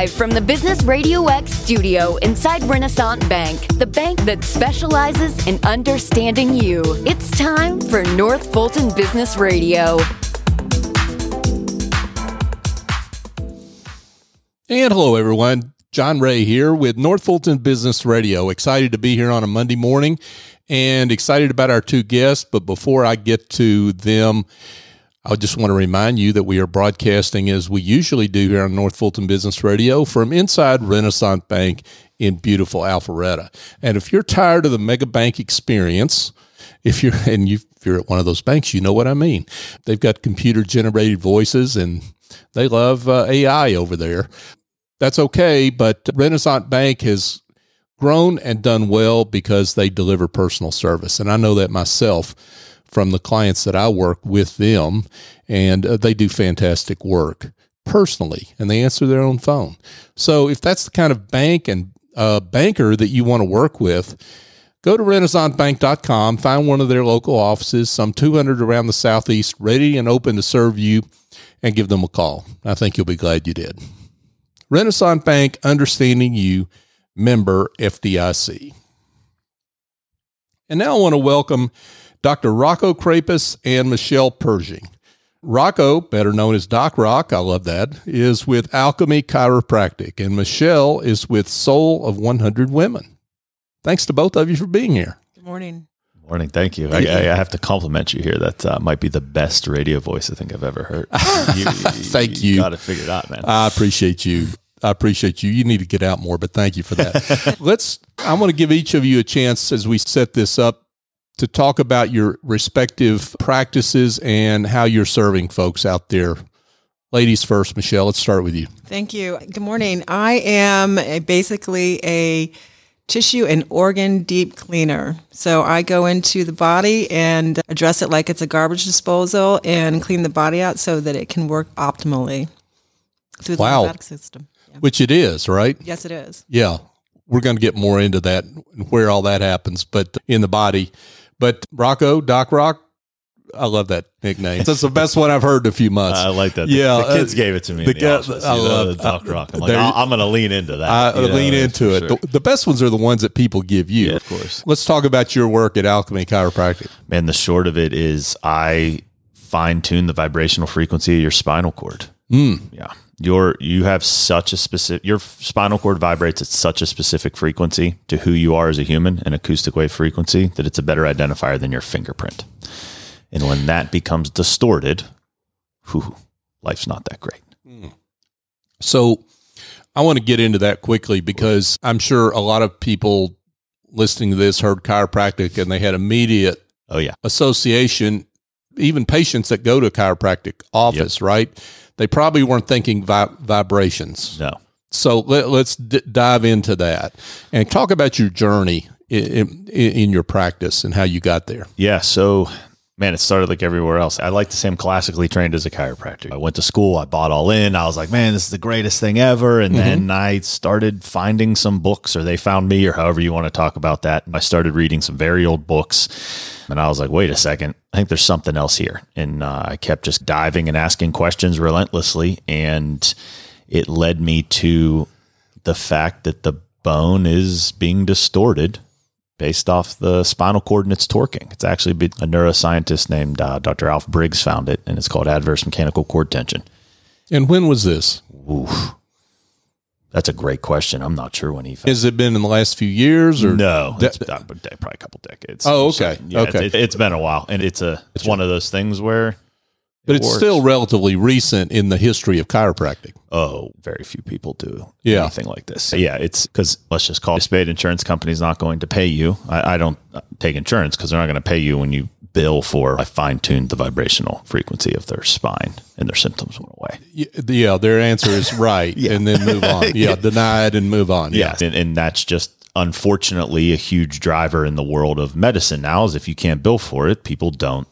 Live from the Business Radio X studio inside Renaissance Bank, the bank that specializes in understanding you. It's time for North Fulton Business Radio. And hello, everyone. John Ray here with North Fulton Business Radio. Excited to be here on a Monday morning and excited about our two guests. But before I get to them, I just want to remind you that we are broadcasting as we usually do here on North Fulton Business Radio from inside Renaissance Bank in beautiful Alpharetta. And if you're tired of the mega bank experience, if you're and you, if you're at one of those banks, you know what I mean. They've got computer generated voices and they love uh, AI over there. That's okay, but Renaissance Bank has grown and done well because they deliver personal service. And I know that myself from the clients that I work with them, and uh, they do fantastic work personally, and they answer their own phone. So if that's the kind of bank and uh, banker that you want to work with, go to renaissancebank.com, find one of their local offices, some 200 around the southeast, ready and open to serve you, and give them a call. I think you'll be glad you did. Renaissance Bank, understanding you, member FDIC. And now I want to welcome Dr. Rocco Crapis and Michelle Pershing. Rocco, better known as Doc Rock, I love that, is with Alchemy Chiropractic, and Michelle is with Soul of 100 Women. Thanks to both of you for being here. Good morning. Morning, thank you. I, I have to compliment you here. That uh, might be the best radio voice I think I've ever heard. You, thank you. you. Got to figure it figured out, man. I appreciate you. I appreciate you. You need to get out more, but thank you for that. Let's. I want to give each of you a chance as we set this up to talk about your respective practices and how you're serving folks out there. Ladies first, Michelle, let's start with you. Thank you. Good morning. I am a, basically a tissue and organ deep cleaner. So I go into the body and address it like it's a garbage disposal and clean the body out so that it can work optimally through the Wow. lymphatic system. Yeah. Which it is, right? Yes, it is. Yeah. We're going to get more into that and where all that happens, but in the body. But Rocco, Doc Rock, I love that nickname. That's the best one I've heard in a few months. I like that. Yeah, the, the kids uh, gave it to me. the the, ga- office, I you know, love- the Doc Rock. I'm like, I'm going to lean into that. I you know, lean into it. sure. The, the best ones are the ones that people give you. Yeah, of course. Let's talk about your work at Alchemy Chiropractic. Man, the short of it is I fine tune the vibrational frequency of your spinal cord. Mm. Yeah. Your you have such a specific your spinal cord vibrates at such a specific frequency to who you are as a human, an acoustic wave frequency, that it's a better identifier than your fingerprint. And when that becomes distorted, whew, life's not that great. So I want to get into that quickly because I'm sure a lot of people listening to this heard chiropractic and they had immediate Oh yeah. association, even patients that go to a chiropractic office, right? They probably weren't thinking vi- vibrations. No. So let, us d- dive into that and talk about your journey in, in, in your practice and how you got there. Yeah. So, man, it started like everywhere else. I like to say I'm classically trained as a chiropractor. I went to school, I bought all in. I was like, man, this is the greatest thing ever. And then I started finding some books, or they found me, or however you want to talk about that. I started reading some very old books. And I was like, wait a second, I think there's something else here. And uh, I kept just diving and asking questions relentlessly. And it led me to the fact that the bone is being distorted based off the spinal cord and its torquing. It's actually a neuroscientist named uh, Dr. Alf Briggs found it, and it's called adverse mechanical cord tension. And when was this? Oof. That's a great question. I'm not sure when he found Has it been in the last few years or No, De- it's uh, probably a couple decades. Oh, okay. yeah, Okay. It, it's been a while, and it's a it's one of those things where but it's works. still relatively recent in the history of chiropractic. oh, very few people do Yeah. anything like this. Yeah, it's because let's just call it spade. Insurance company's not going to pay you. I, I don't uh, take insurance because they're not going to pay you when you bill for. I fine tuned the vibrational frequency of their spine, and their symptoms went away. Yeah, their answer is right, and then move on. Yeah, deny it and move on. Yeah. And, and that's just unfortunately a huge driver in the world of medicine now is if you can't bill for it, people don't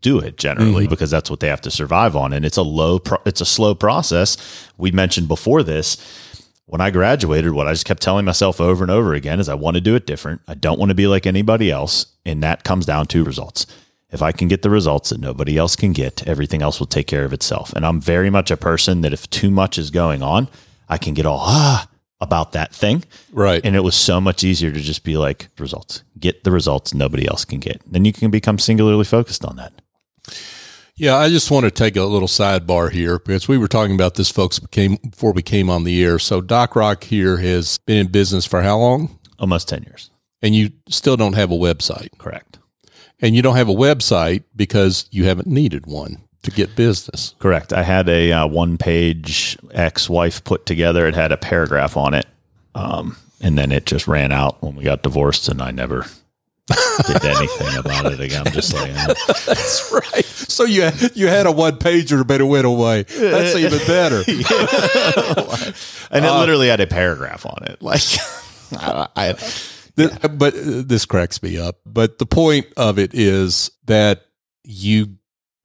do it generally because that's what they have to survive on. And it's a low, pro- it's a slow process. We mentioned before this, when I graduated, what I just kept telling myself over and over again is I want to do it different. I don't want to be like anybody else. And that comes down to results. If I can get the results that nobody else can get, everything else will take care of itself. And I'm very much a person that if too much is going on, I can get all ah about that thing. Right. And it was so much easier to just be like results, get the results nobody else can get. Then you can become singularly focused on that. Yeah, I just want to take a little sidebar here because we were talking about this, folks, became before we came on the air. So Doc Rock here has been in business for how long? Almost 10 years. And you still don't have a website. Correct. And you don't have a website because you haven't needed one to get business. Correct. I had a uh, one page ex wife put together. It had a paragraph on it. Um, and then it just ran out when we got divorced, and I never did anything about it again. I'm just like, eh. That's right. So you you had a one pager, but it went away. That's even better. and it literally had a paragraph on it. Like, I, I Th- But uh, this cracks me up. But the point of it is that you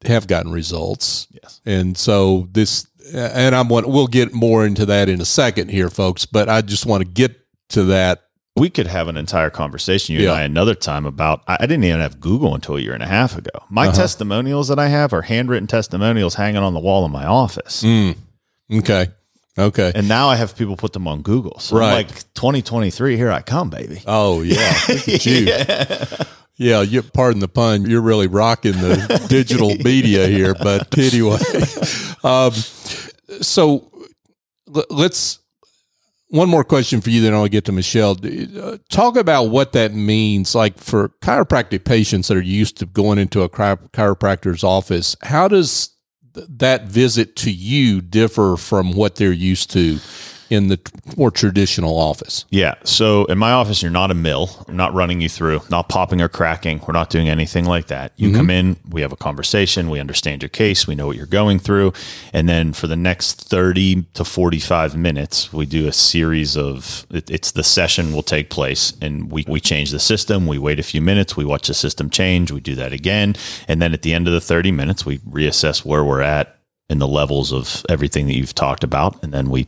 have gotten results. yes, And so this, and I'm one, we'll get more into that in a second here, folks, but I just want to get to that. We could have an entire conversation, you Yeah. and I, another time about. I, didn't even have Google until a year and a half ago. My Uh-huh. testimonials that I have are handwritten testimonials hanging on the wall in my office. Mm. Okay. Okay. And now I have people put them on Google. So I'm Right. like 2023, here I come, baby. Oh yeah, you. Yeah, you pardon the pun. You're really rocking the digital media here, but anyway. Um, so let's one more question for you, then I'll get to Michelle. Uh, Talk about what that means, like for chiropractic patients that are used to going into a chiro- chiropractor's office. How does th- that visit to you differ from what they're used to in the more traditional office? Yeah. So in my office, you're not a mill. I'm not running you through, not popping or cracking. We're not doing anything like that. You mm-hmm. come in, we have a conversation, we understand your case, we know what you're going through. And then for the next 30 to 45 minutes, we do a series of it, it's the session will take place and we, we change the system. We wait a few minutes, we watch the system change, we do that again. And then at the end of the 30 minutes, we reassess where we're at in the levels of everything that you've talked about. And then we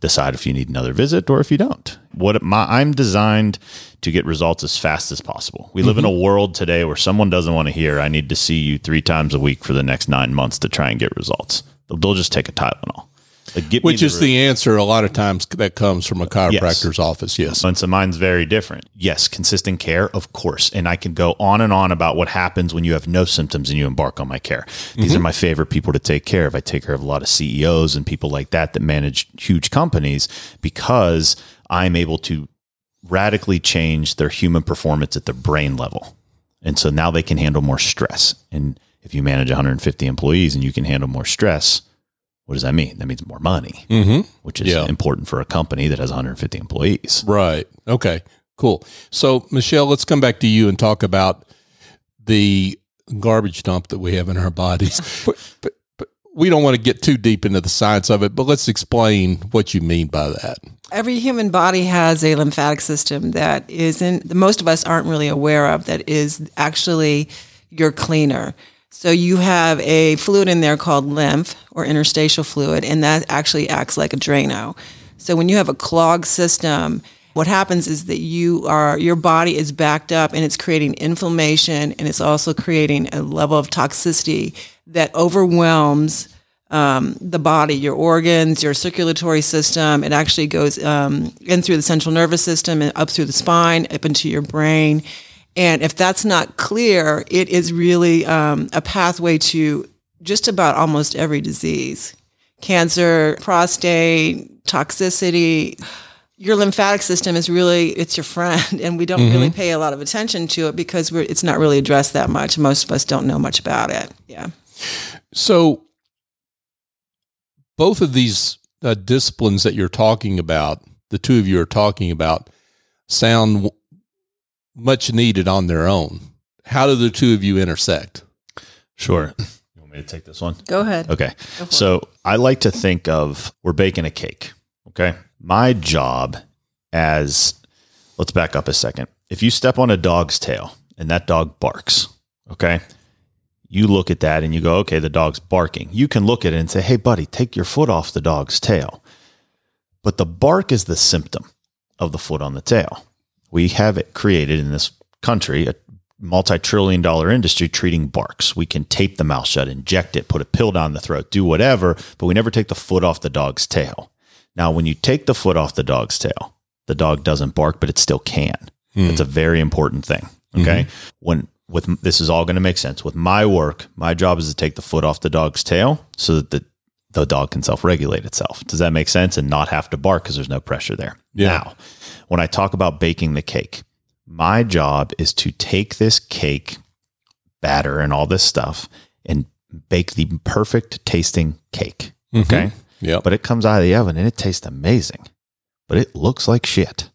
decide if you need another visit or if you don't. What my I'm designed to get results as fast as possible. We live in mm-hmm. a world today where someone doesn't want to hear I need to see you 3 times a week for the next 9 months to try and get results. They'll, they'll just take a Tylenol. Like Which is the answer a lot of times that comes from a chiropractor's office. Yes. and so mine's very different. Yes, consistent care, of course. And I can go on and on about what happens when you have no symptoms and you embark on my care. These mm-hmm. are my favorite people to take care of. I take care of a lot of CEOs and people like that that manage huge companies because I'm able to radically change their human performance at the brain level. And so now they can handle more stress. And if you manage 150 employees and you can handle more stress, what does that mean? That means more money, Mm-hmm. which is Yeah. important for a company that has 150 employees. Right. Okay. Cool. So, Michelle, let's come back to you and talk about the garbage dump that we have in our bodies. but, but, but we don't want to get too deep into the science of it, but let's explain what you mean by that. Every human body has a lymphatic system that isn't, the most of us aren't really aware of, that is actually your cleaner. So you have a fluid in there called lymph or interstitial fluid, and that actually acts like a Drano. So when you have a clogged system, what happens is that you are your body is backed up and it's creating inflammation and it's also creating a level of toxicity that overwhelms um, the body, your organs, your circulatory system. It actually goes um, in through the central nervous system and up through the spine, up into your brain. And if that's not clear, it is really um, a pathway to just about almost every disease cancer, prostate, toxicity. Your lymphatic system is really it's your friend, and we don't really pay a lot of attention to it because we're, it's not really addressed that much. Most of us don't know much about it. Yeah. So, both of these uh, disciplines that you're talking about, the two of you are talking about, sound much needed on their own. How do the two of you intersect? Sure. You want me to take this one? Go ahead. Okay. So I like to think of we're baking a cake. Okay. My job as let's back up a second. If you step on a dog's tail and that dog barks, okay, you look at that and you go, okay, the dog's barking. You can look at it and say, hey, buddy, take your foot off the dog's tail. But the bark is the symptom of the foot on the tail. We have it created in this country, a multi trillion dollar industry treating barks. We can tape the mouth shut, inject it, put a pill down the throat, do whatever, but we never take the foot off the dog's tail. Now, when you take the foot off the dog's tail, the dog doesn't bark, but it still can. Hmm. It's a very important thing. Mm-hmm. Okay. When with this is all going to make sense. With my work, my job is to take the foot off the dog's tail so that the, the dog can self regulate itself. Does that make sense? And not have to bark because there's no pressure there. Yeah. Now, when I talk about baking the cake, my job is to take this cake batter and all this stuff and bake the perfect tasting cake. Mm-hmm. Okay. Yeah. But it comes out of the oven and it tastes amazing, but it looks like shit.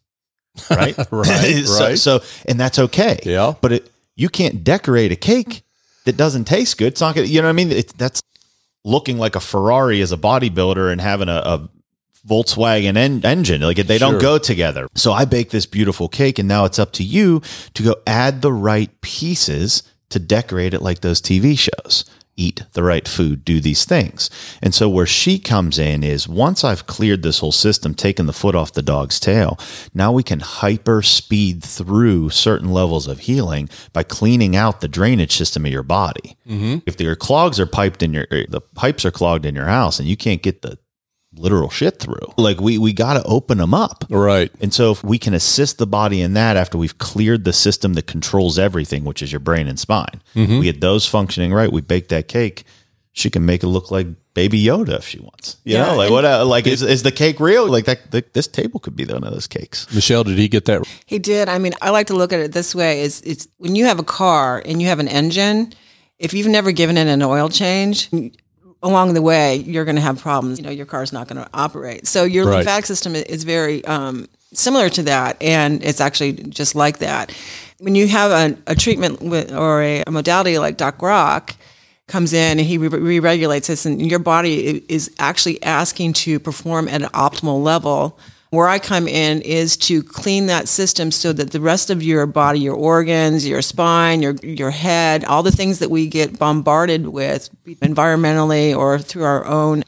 Right. Right, so, right. so, and that's okay. Yeah. But it, you can't decorate a cake that doesn't taste good. It's not going to, you know what I mean? It, that's looking like a Ferrari as a bodybuilder and having a, a Volkswagen en- engine. Like they Sure. don't go together. So I bake this beautiful cake and now it's up to you to go add the right pieces to decorate it like those TV shows. Eat the right food, do these things. And so where she comes in is once I've cleared this whole system, taken the foot off the dog's tail, now we can hyper speed through certain levels of healing by cleaning out the drainage system of your body. Mm-hmm. If your clogs are piped in your, er, the pipes are clogged in your house and you can't get the literal shit through, like we, we got to open them up. Right. And so, if we can assist the body in that after we've cleared the system that controls everything, which is your brain and spine, we get those functioning right. We bake that cake. She can make it look like Baby Yoda if she wants. You Yeah, know, like what? Uh, like is is the cake real? Like that? The, this table could be one of those cakes. Michelle, did he get that? He did. I mean, I like to look at it this way: is it's when you have a car and you have an engine, if you've never given it an oil change. Along the way, you're going to have problems. You know, your car's not going to operate. So your Right. lymphatic system is very um, similar to that, and it's actually just like that. When you have a, a treatment with, or a, a modality like Doc Rock comes in and he re- re-regulates this, and your body is actually asking to perform at an optimal level. Where I come in is to clean that system so that the rest of your body, your organs, your spine, your your head, all the things that we get bombarded with environmentally or through our own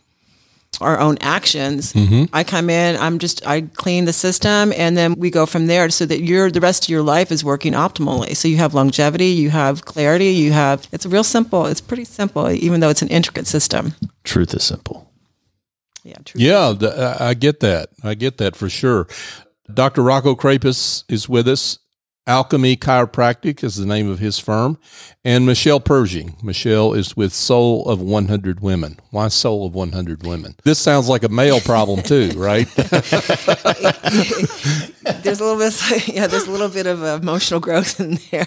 our own actions. Mm-hmm. I come in, I'm just I clean the system and then we go from there so that your the rest of your life is working optimally. So you have longevity, you have clarity, you have it's real simple. It's pretty simple even though it's an intricate system. Truth is simple. Yeah, true. Yeah, the, I get that. I get that for sure. Dr. Rocco Crapis is with us. Alchemy Chiropractic is the name of his firm. And Michelle Pershing. Michelle is with Soul of 100 Women. Why Soul of 100 Women? This sounds like a male problem too, right? there's a little bit yeah there's a little bit of emotional growth in there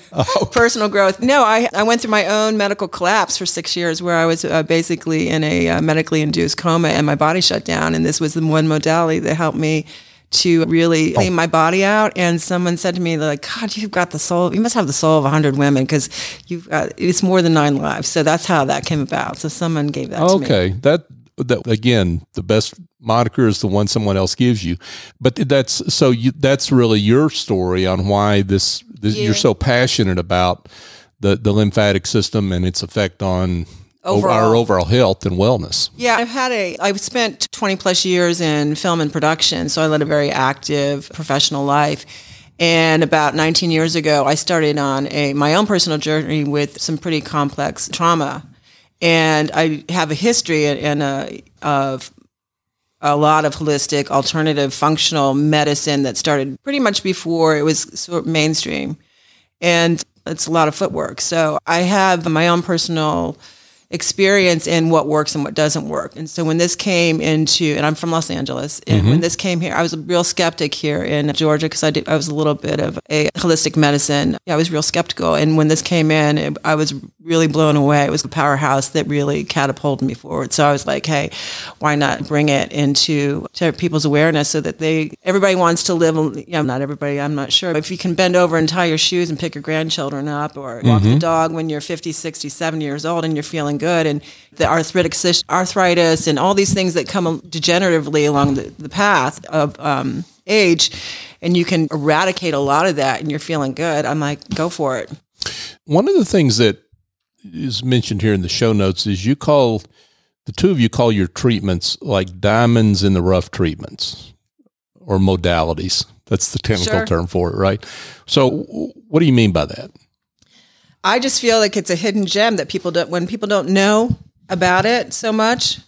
personal growth no I, I went through my own medical collapse for six years where i was uh, basically in a uh, medically induced coma and my body shut down and this was the one modality that helped me to really oh. clean my body out. And someone said to me like god you've got the soul you must have the soul of 100 women because you've got it's more than nine lives. So that's how that came about. So someone gave that to me. Okay, that that again, the best moniker is the one someone else gives you, but that's so you that's really your story on why this, this Yeah. you're so passionate about the the lymphatic system and its effect on Overall. our overall health and wellness. Yeah, I've had a. I've spent 20 plus years in film and production, so I led a very active professional life. And about 19 years ago, I started on a my own personal journey with some pretty complex trauma, and I have a history and a, of a lot of holistic, alternative, functional medicine that started pretty much before it was sort of mainstream and it's a lot of footwork. So I have my own personal experience in what works and what doesn't work. And so when this came into, and I'm from Los Angeles, and when mm-hmm. this came here, I was a real skeptic here in Georgia because I did, I was a little bit of a holistic medicine. I was real skeptical. And when this came in, it- I was really blown away. It was a powerhouse that really catapulted me forward. So I was like, hey, why not bring it into to people's awareness so that they, everybody wants to live, you know, not everybody, I'm not sure. If you can bend over and tie your shoes and pick your grandchildren up or walk the mm-hmm. dog when you're 50, 60, 70 years old and you're feeling good and the arthritic arthritis and all these things that come degeneratively along the, the path of um, age and you can eradicate a lot of that and you're feeling good i'm like go for it One of the things that is mentioned here in the show notes is you call the two of you call your treatments like diamonds in the rough treatments or modalities. That's the technical Sure. term for it, right? So, what do you mean by that? I just feel like it's a hidden gem that people don't when people don't know about it so much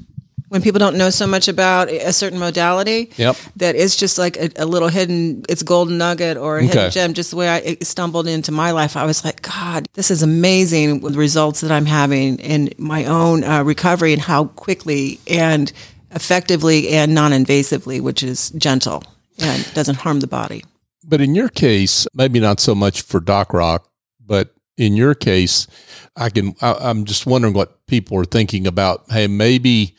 when people don't know so much about a certain modality. Yep. That it's just like a, a little hidden, it's golden nugget or a Okay. hidden gem. Just the way I it stumbled into my life, I was like, God, this is amazing with the results that I'm having in my own uh, recovery and how quickly and effectively and non-invasively, which is gentle and doesn't harm the body. But in your case, maybe not so much for Doc Rock, but in your case, I can. I, I'm just wondering what people are thinking about. Hey, maybe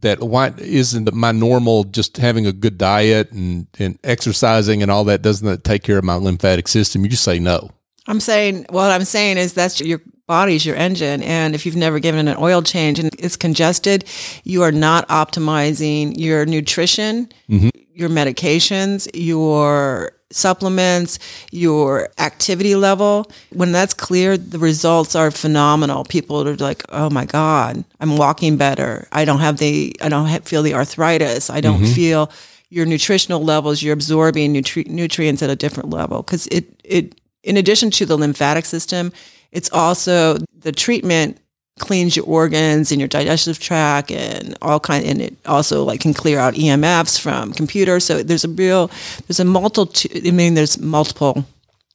that why isn't my normal just having a good diet and and exercising and all that doesn't that take care of my lymphatic system? You just say no. I'm saying what I'm saying is that's your body's your engine, and if you've never given an oil change and it's congested, you are not optimizing your nutrition, mm-hmm. your medications, your supplements, your activity level. When that's clear, the results are phenomenal. People are like, "Oh my god, I'm walking better. I don't have the I don't have, feel the arthritis. I don't mm-hmm. feel your nutritional levels. You're absorbing nutri- nutrients at a different level because it it in addition to the lymphatic system, it's also the treatment cleans your organs and your digestive tract and all kind and it also like can clear out EMFs from computers. So there's a real there's a multitude I mean there's multiple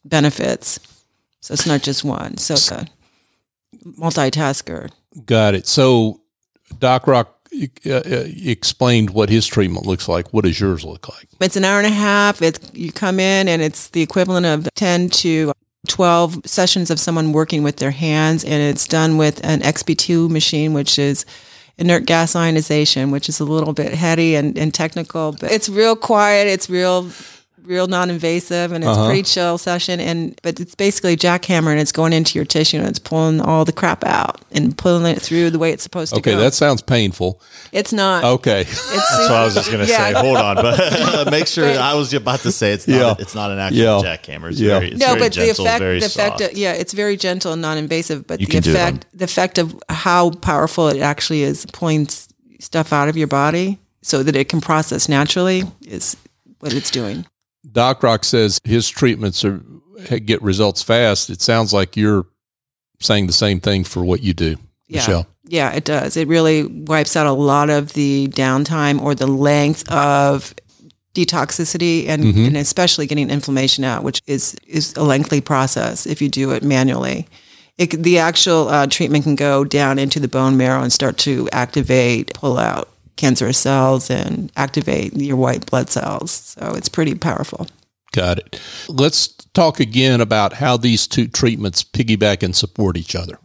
benefits. So it's not just one. So it's a multitasker. Got it. So Doc Rock uh, uh, explained what his treatment looks like. What does yours look like? It's an hour and a half. It's you come in and it's the equivalent of 10 to 12 sessions of someone working with their hands and it's done with an XB2 machine which is inert gas ionization which is a little bit heady and, and technical but it's real quiet it's real real non-invasive and it's Uh-huh. pretty chill session and but it's basically a jackhammer and it's going into your tissue and it's pulling all the crap out and pulling it through the way it's supposed to Okay, go that sounds painful. it's not Okay. it's That's what I was just gonna Yeah. say. Hold on, but make sure. I was about to say it's not. Yeah. It's not an actual Yeah. jackhammer. It's Yeah. very, it's no, very but gentle, the effect, very the effect, of, yeah, it's very gentle and non-invasive. But You the can do it effect, the effect of how powerful it actually is pulling stuff out of your body so that it can process naturally is what it's doing. Doc Rock says his treatments are get results fast. It sounds like you're saying the same thing for what you do, Yeah. Michelle. Yeah, it does. It really wipes out a lot of the downtime or the length of detoxicity and, and especially getting inflammation out, which is is a lengthy process if you do it manually. It, the actual uh, treatment can go down into the bone marrow and start to activate, pull out cancerous cells and activate your white blood cells. So it's pretty powerful. Got it. Let's talk again about how these two treatments piggyback and support each other.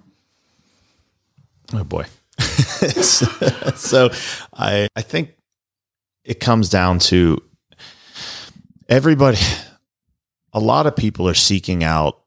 Oh boy. so I I think it comes down to everybody a lot of people are seeking out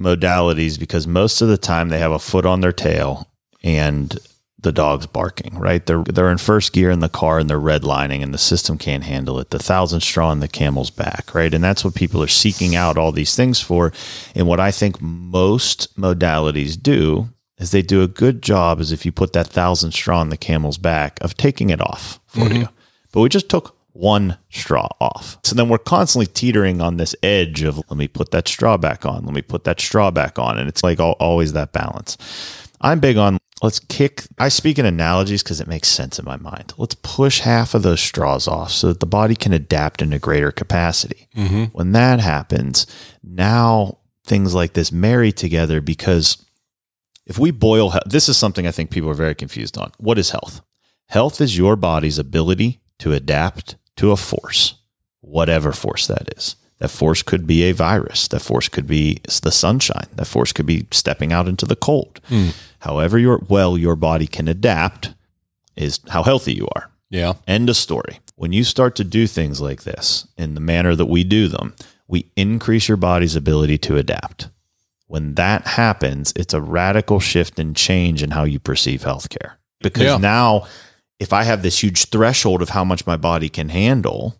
modalities because most of the time they have a foot on their tail and the dog's barking, right? They're they're in first gear in the car and they're redlining and the system can't handle it. The thousand straw in the camel's back, right? And that's what people are seeking out all these things for. And what I think most modalities do is they do a good job as if you put that thousand straw in the camel's back of taking it off for mm-hmm. you. But we just took one straw off. So then we're constantly teetering on this edge of let me put that straw back on, let me put that straw back on. And it's like al- always that balance. I'm big on let's kick. I speak in analogies because it makes sense in my mind. Let's push half of those straws off so that the body can adapt in a greater capacity. Mm-hmm. When that happens, now things like this marry together because if we boil, this is something I think people are very confused on. What is health? Health is your body's ability to adapt to a force, whatever force that is. That force could be a virus. That force could be the sunshine. That force could be stepping out into the cold. Hmm. However, your well your body can adapt is how healthy you are. Yeah. End of story. When you start to do things like this in the manner that we do them, we increase your body's ability to adapt. When that happens, it's a radical shift and change in how you perceive healthcare. Because Yeah. now, if I have this huge threshold of how much my body can handle,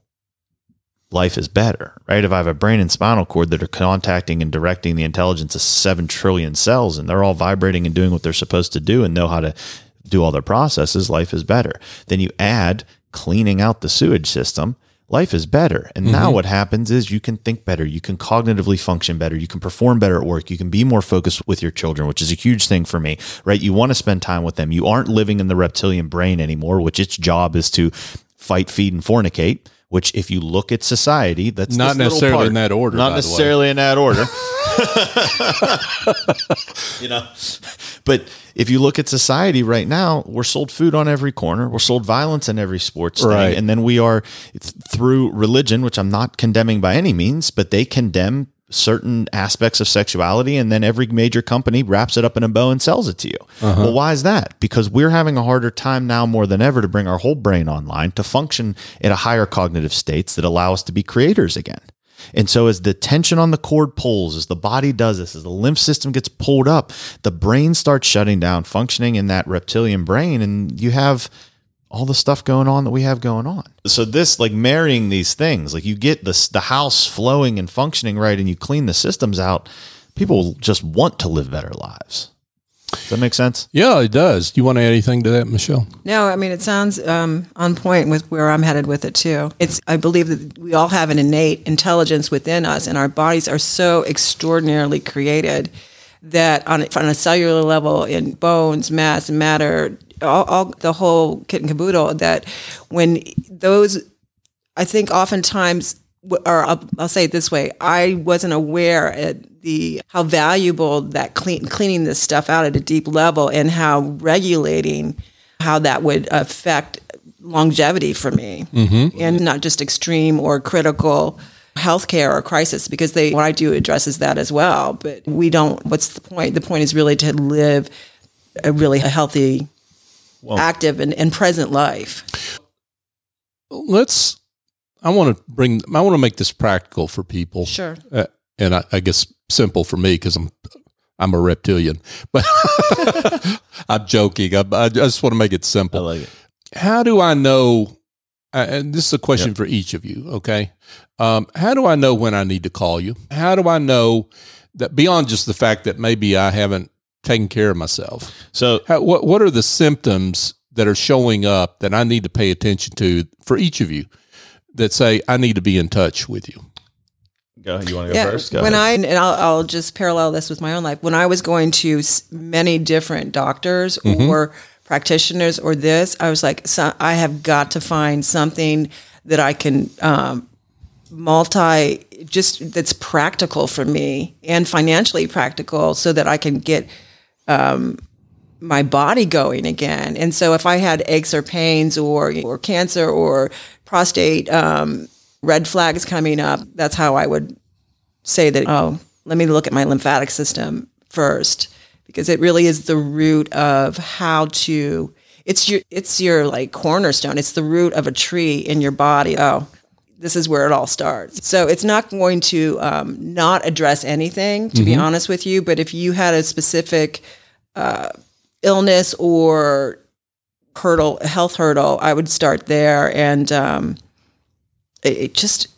life is better, right? If I have a brain and spinal cord that are contacting and directing the intelligence of 7 trillion cells and they're all vibrating and doing what they're supposed to do and know how to do all their processes, life is better. Then you add cleaning out the sewage system. life is better. And now mm-hmm. what happens is you can think better, you can cognitively function better, you can perform better at work, you can be more focused with your children, which is a huge thing for me, right? You want to spend time with them. You aren't living in the reptilian brain anymore, which its job is to fight, feed, and fornicate. Which, if you look at society, that's Not necessarily part. in that order, Not by the way. necessarily in that order. you know but if you look at society right now we're sold food on every corner we're sold violence in every sports Right. thing and then we are through religion which i'm not condemning by any means but they condemn certain aspects of sexuality and then every major company wraps it up in a bow and sells it to you. Uh-huh. Well why is that? Because we're having a harder time now more than ever to bring our whole brain online to function in a higher cognitive states that allow us to be creators again. And so, as the tension on the cord pulls, as the body does this, as the lymph system gets pulled up, the brain starts shutting down, functioning in that reptilian brain, and you have all the stuff going on that we have going on. So, this like marrying these things, like you get the, the house flowing and functioning right, and you clean the systems out, people just want to live better lives. Does that make sense? Yeah, it does. Do you want to add anything to that, Michelle? No, I mean it sounds um, on point with where I'm headed with it too. It's I believe that we all have an innate intelligence within us, and our bodies are so extraordinarily created that on, a- on a cellular level, in bones, mass, matter, all, all the whole kit and caboodle. That when those, I think oftentimes, or I'll, I'll say it this way: I wasn't aware at the how valuable that clean, cleaning this stuff out at a deep level, and how regulating how that would affect longevity for me, mm-hmm. and not just extreme or critical healthcare or crisis because they what I do addresses that as well. But we don't. What's the point? The point is really to live a really healthy, active, and, and present life. Let's. I want to bring. I want to make this practical for people. Sure. uh, and I, I guess simple for me because I'm I'm a reptilian, but I'm joking. I, I just want to make it simple. like it. How do I know? Uh, And this is a question for each of you. Okay, um, how do I know when I need to call you? How do I know that beyond just the fact that maybe I haven't taken care of myself? So, How, what what are the symptoms that are showing up that I need to pay attention to for each of you that say I need to be in touch with you? go. You want to go first? Go when ahead. I and I'll, I'll just parallel this with my own life. When I was going to many different doctors Mm-hmm. or practitioners or this, I was like, so I have got to find something that I can um, multi, just that's practical for me and financially practical, so that I can get um, my body going again. And so if I had aches or pains or or cancer or prostate um, red flags coming up, that's how I would say that. Oh, let me look at my lymphatic system first because it really is the root of how to. It's your it's your like cornerstone. It's the root of a tree in your body. Oh, this is where it all starts. So it's not going to um, not address anything, to be honest with you. But if you had a specific uh, illness or hurdle, health hurdle, I would start there. And um, it, it just,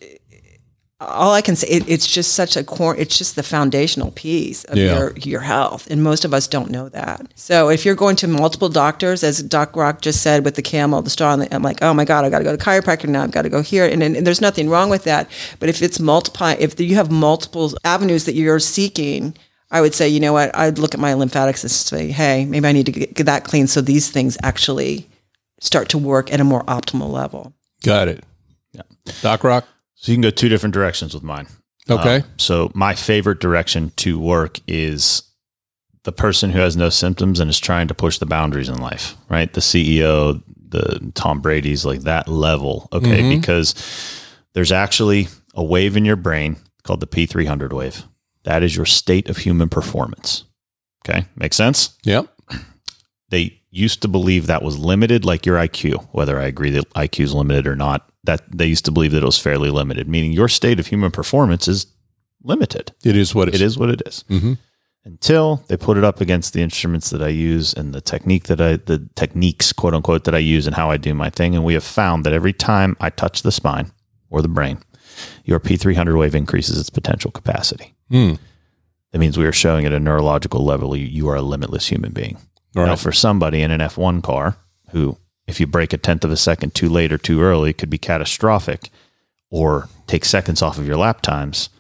all I can say, it, it's just such a core. It's just the foundational piece of Yeah. your your health, and most of us don't know that. So if you're going to multiple doctors, as Doc Rock just said with the camel, the straw, the, I'm like, oh my god, I got to go to chiropractor now. I've got to go here, and, and, and there's nothing wrong with that. But if it's multiply, if you have multiple avenues that you're seeking. I would say, you know what? I'd look at my lymphatic system. and Say, hey, maybe I need to get, get that clean so these things actually start to work at a more optimal level. Got it. Yeah. Doc Rock. So you can go two different directions with mine. Okay. Um, so my favorite direction to work is the person who has no symptoms and is trying to push the boundaries in life, right? The CEO, the Tom Brady's like that level. Okay. Because there's actually a wave in your brain called the P300 wave. That is your state of human performance. Okay. Make sense? Yep. They used to believe that was limited, like your IQ, whether I agree that IQ is limited or not. That they used to believe that it was fairly limited, meaning your state of human performance is limited. It is what it is. It is what it is. Mhm. Until they put it up against the instruments that I use and the technique that I, the techniques, quote unquote, that I use and how I do my thing. And we have found that every time I touch the spine or the brain, your P300 wave increases its potential capacity. Hmm. That means we are showing at a neurological level you, you are a limitless human being. All Now, for somebody in an F1 car who, if you break a tenth of a second too late or too early, could be catastrophic, or take seconds off of your lap times,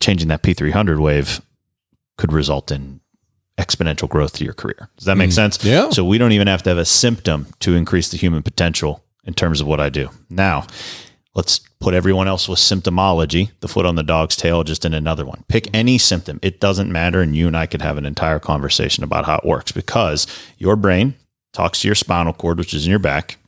changing that P300 wave could result in exponential growth to your career. Does that make mm. sense? Yeah. So we don't even have to have a symptom to increase the human potential in terms of what I do. Now, let's put everyone else with symptomology, the foot on the dog's tail, just in another one. Pick any symptom. It doesn't matter. And you and I could have an entire conversation about how it works because your brain talks to your spinal cord, which is in your back,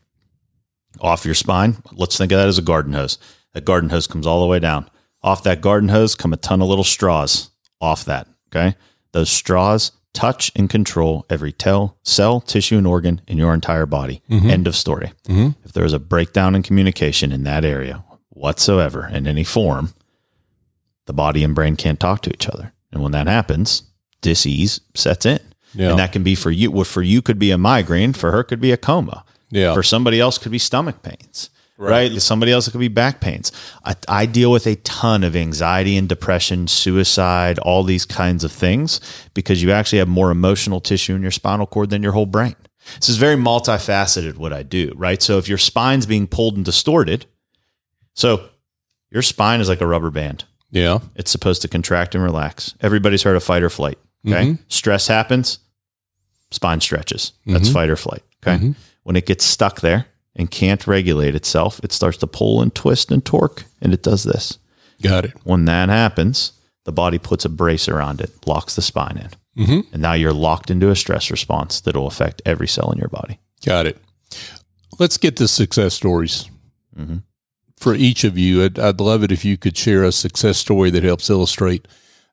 off your spine. Let's think of that as a garden hose. That garden hose comes all the way down. Off that garden hose come a ton of little straws off that. Okay. Those straws touch and control every tel- cell, tissue, and organ in your entire body. Mm-hmm. End of story. Mm-hmm. If there is a breakdown in communication in that area whatsoever in any form, the body and brain can't talk to each other. And when that happens, disease sets in. Yeah. And that can be for you. What for you could be a migraine, for her could be a coma. Yeah. For somebody else could be stomach pains. Right. Somebody else it could be back pains. I, I deal with a ton of anxiety and depression, suicide, all these kinds of things because you actually have more emotional tissue in your spinal cord than your whole brain. This is very multifaceted what I do, right? So if your spine's being pulled and distorted, so your spine is like a rubber band. Yeah. It's supposed to contract and relax. Everybody's heard of fight or flight. Okay. Mm-hmm. Stress happens, spine stretches. That's mm-hmm. fight or flight. Okay. Mm-hmm. When it gets stuck there and can't regulate itself, it starts to pull and twist and torque, and it does this. Got it. When that happens, the body puts a brace around it, locks the spine in. And now you're locked into a stress response that will affect every cell in your body. Got it. Let's get to success stories. For each of you, I'd, I'd love it if you could share a success story that helps illustrate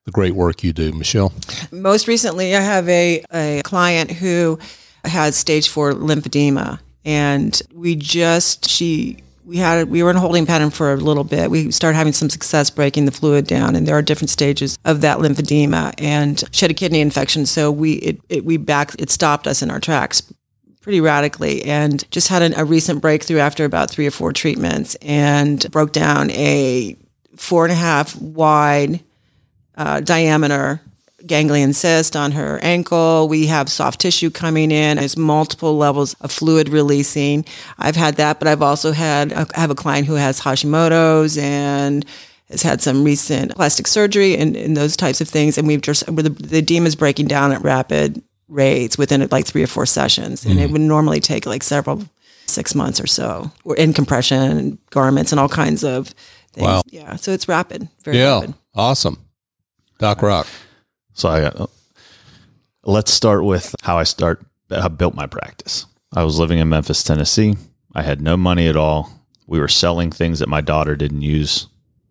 the great work you do. Michelle? Most recently, I have a, a client who had stage four lymphedema, and we just she we had we were in a holding pattern for a little bit. We started having some success breaking the fluid down, and there are different stages of that lymphedema. And she had a kidney infection, so we it, it we back it stopped us in our tracks pretty radically and just had an, a recent breakthrough after about three or four treatments and broke down a four and a half wide uh, diameter ganglion cyst on her ankle. We have soft tissue coming in. There's multiple levels of fluid releasing. I've had that, but I've also had I have a client who has Hashimoto's and has had some recent plastic surgery and, and those types of things. And we've just the, the edema is breaking down at rapid rates within like three or four sessions, and it would normally take like several six months or so. We're in compression garments and all kinds of things. Wow. Yeah, so it's rapid, very Yeah. rapid. Awesome. Doc Rock. So I got, let's start with how I start how I built my practice. I was living in Memphis, Tennessee. I had no money at all. We were selling things that my daughter didn't use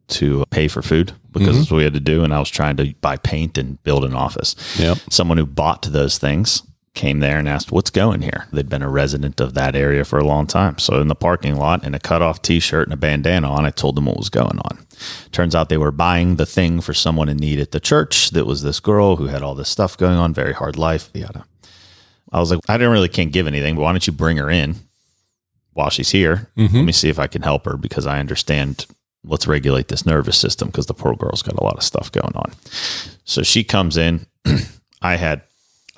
to pay for food because mm-hmm. that's what we had to do. And I was trying to buy paint and build an office. Yep. Someone who bought those things came there and asked, What's going here? They'd been a resident of that area for a long time. So in the parking lot, in a cutoff t shirt and a bandana on, I told them what was going on. Turns out they were buying the thing for someone in need at the church that was this girl who had all this stuff going on, very hard life, yada. I was like, I didn't really can't give anything, but why don't you bring her in while she's here? Mm-hmm. Let me see if I can help her because I understand. Let's regulate this nervous system because the poor girl's got a lot of stuff going on. So she comes in. I had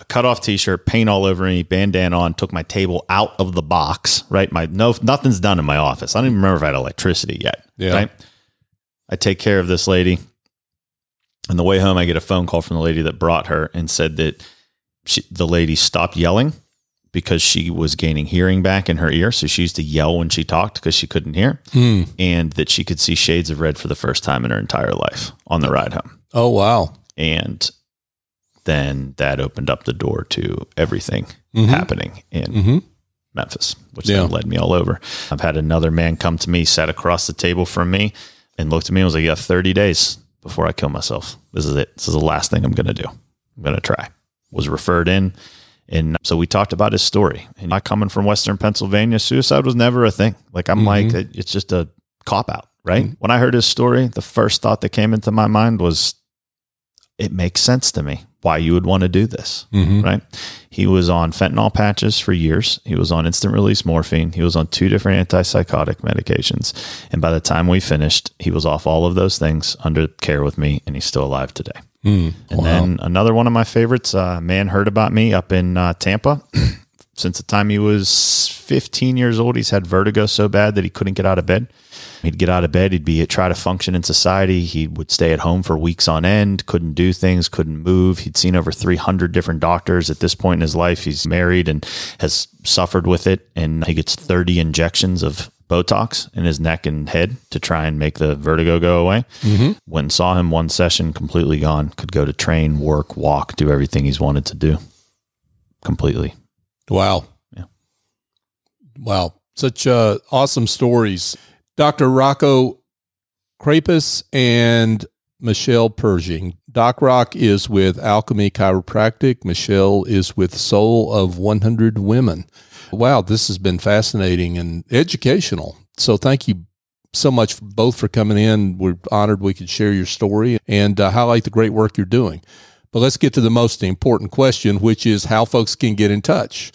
a cutoff t-shirt, paint all over me, bandana on, took my table out of the box, right? My no nothing's done in my office. I don't even remember if I had electricity yet. Yeah. Right. I take care of this lady. On the way home, I get a phone call from the lady that brought her and said that she, the lady stopped yelling because she was gaining hearing back in her ear. So she used to yell when she talked because she couldn't hear, hmm. and that she could see shades of red for the first time in her entire life on the ride home. Oh, wow. And then that opened up the door to everything mm-hmm. happening in mm-hmm. Memphis, which Yeah. then led me all over. I've had another man come to me, sat across the table from me, and looked at me and was like, You have 30 days before I kill myself. This is it. This is the last thing I'm going to do. I'm going to try. Was referred in. And so we talked about his story. And I coming from Western Pennsylvania, suicide was never a thing. Like I'm mm-hmm. like, it- it's just a cop out, right? When I heard his story, the first thought that came into my mind was, it makes sense to me why you would want to do this, right? He was on fentanyl patches for years. He was on instant release morphine. He was on two different antipsychotic medications. And by the time we finished, he was off all of those things under care with me, and he's still alive today. And then another one of my favorites, uh, man heard about me up in uh, Tampa. Since the time he was 15 years old, he's had vertigo so bad that he couldn't get out of bed. He'd get out of bed, he'd be try to function in society. He would stay at home for weeks on end, couldn't do things, couldn't move. He'd seen over 300 different doctors at this point in his life. He's married and has suffered with it and he gets 30 injections of Botox in his neck and head to try and make the vertigo go away. Mm-hmm. Went and saw him one session, completely gone. Could go to train, work, walk, do everything he's wanted to do. Completely. Wow. Yeah. Wow. Such uh, awesome stories. Dr. Rocco Crapis and Michelle Pershing. Doc Rock is with Alchemy Chiropractic. Michelle is with Soul of 100 Women. Wow, this has been fascinating and educational. So thank you so much both for coming in. We're honored we could share your story and uh, highlight the great work you're doing. But let's get to the most important question, which is how folks can get in touch.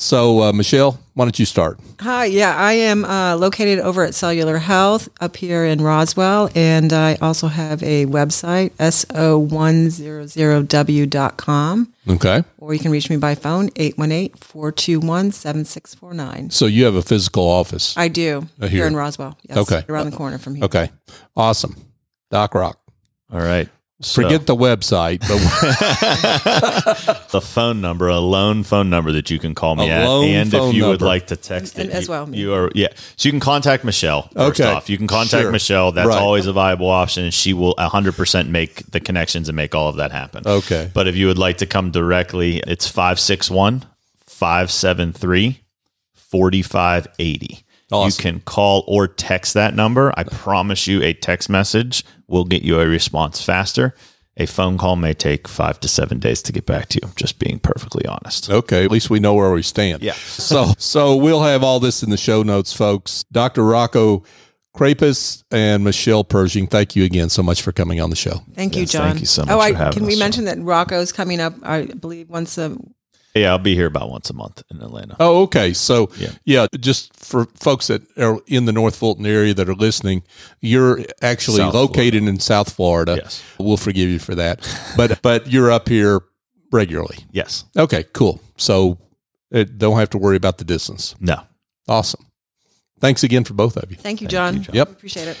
So, uh, Michelle, why don't you start? Hi, yeah, I am uh, located over at Cellular Health up here in Roswell, and I also have a website, so100w.com. Okay. Or you can reach me by phone, 818 421 7649. So, you have a physical office? I do Uh, here. here. in Roswell. Yes, Okay. Around the corner from here. Okay. Awesome. Doc Rock. All right. So, Forget the website, but the phone number, a lone phone number that you can call me A at. lone And if phone you would number. like to text And- it and as well, me. You are, yeah. So you can contact Michelle. First Okay. off, you can contact Sure. Michelle. That's Right. always a viable option, and she will 100% make the connections and make all of that happen. Okay. But if you would like to come directly, it's 561 573 4580. Awesome. You can call or text that number. I uh. promise you, a text message will get you a response faster. A phone call may take five to seven days to get back to you. Just being perfectly honest. Okay, at least we know where we stand. Yeah. so so we'll have all this in the show notes, folks. Dr. Rocco Crapis and Michelle Pershing, thank you again so much for coming on the show. Thank you, John. thank you so much Oh, I, having can we us, mention that Rocco's coming up, I believe, once a Yeah, I'll be here about once a month in Atlanta. Oh, okay. So yeah. Yeah. just for folks that are in the North Fulton area that are listening, you're actually South located in South Florida. Yes. We'll forgive you for that. But but you're up here regularly. Yes. Okay, cool. So uh, don't have to worry about the distance. No. Awesome. Thanks again for both of you. Thank you, John. you, John. Yep. Appreciate it.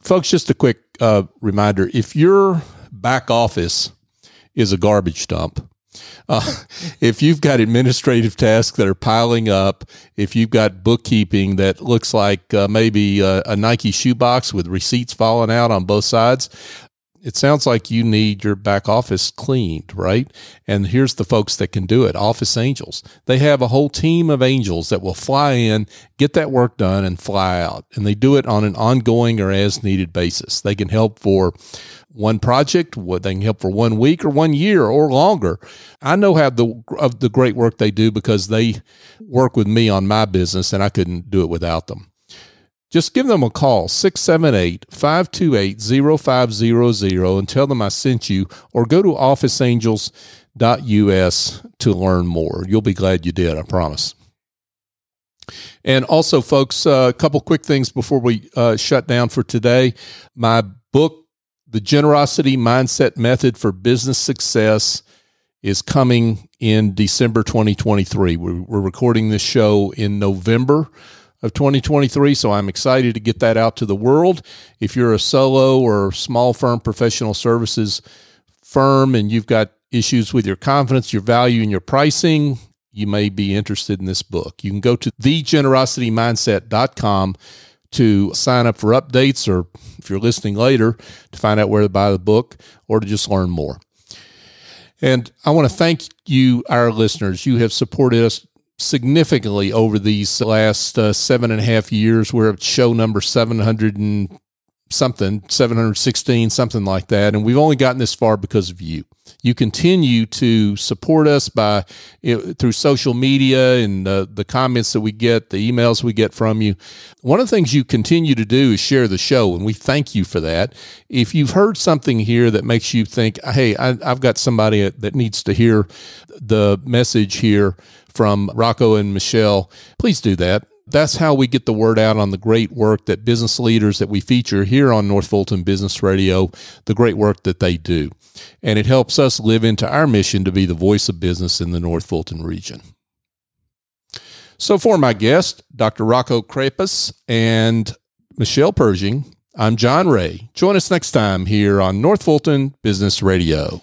Folks, just a quick uh, reminder if your back office is a garbage dump, uh, if you've got administrative tasks that are piling up, if you've got bookkeeping that looks like uh, maybe uh, a Nike shoebox with receipts falling out on both sides, it sounds like you need your back office cleaned, right? And here's the folks that can do it Office Angels. They have a whole team of angels that will fly in, get that work done, and fly out. And they do it on an ongoing or as needed basis. They can help for one project, what they can help for one week or one year or longer. I know how the of the great work they do because they work with me on my business and I couldn't do it without them. Just give them a call, 678 528 0500, and tell them I sent you, or go to officeangels.us to learn more. You'll be glad you did, I promise. And also, folks, uh, a couple quick things before we uh, shut down for today. My book, The Generosity Mindset Method for Business Success, is coming in December 2023. We're, we're recording this show in November of 2023. So I'm excited to get that out to the world. If you're a solo or small firm professional services firm and you've got issues with your confidence, your value, and your pricing, you may be interested in this book. You can go to thegenerositymindset.com to sign up for updates or if you're listening later to find out where to buy the book or to just learn more. And I want to thank you, our listeners. You have supported us significantly over these last uh, seven and a half years. We're at show number 700 and something, 716, something like that. And we've only gotten this far because of you. You continue to support us by through social media and uh, the comments that we get, the emails we get from you. One of the things you continue to do is share the show, and we thank you for that. If you've heard something here that makes you think, "Hey, I, I've got somebody that needs to hear the message here from Rocco and Michelle," please do that that's how we get the word out on the great work that business leaders that we feature here on North Fulton Business Radio, the great work that they do. And it helps us live into our mission to be the voice of business in the North Fulton region. So, for my guest, Dr. Rocco Crapis and Michelle Pershing. I'm John Ray. Join us next time here on North Fulton Business Radio.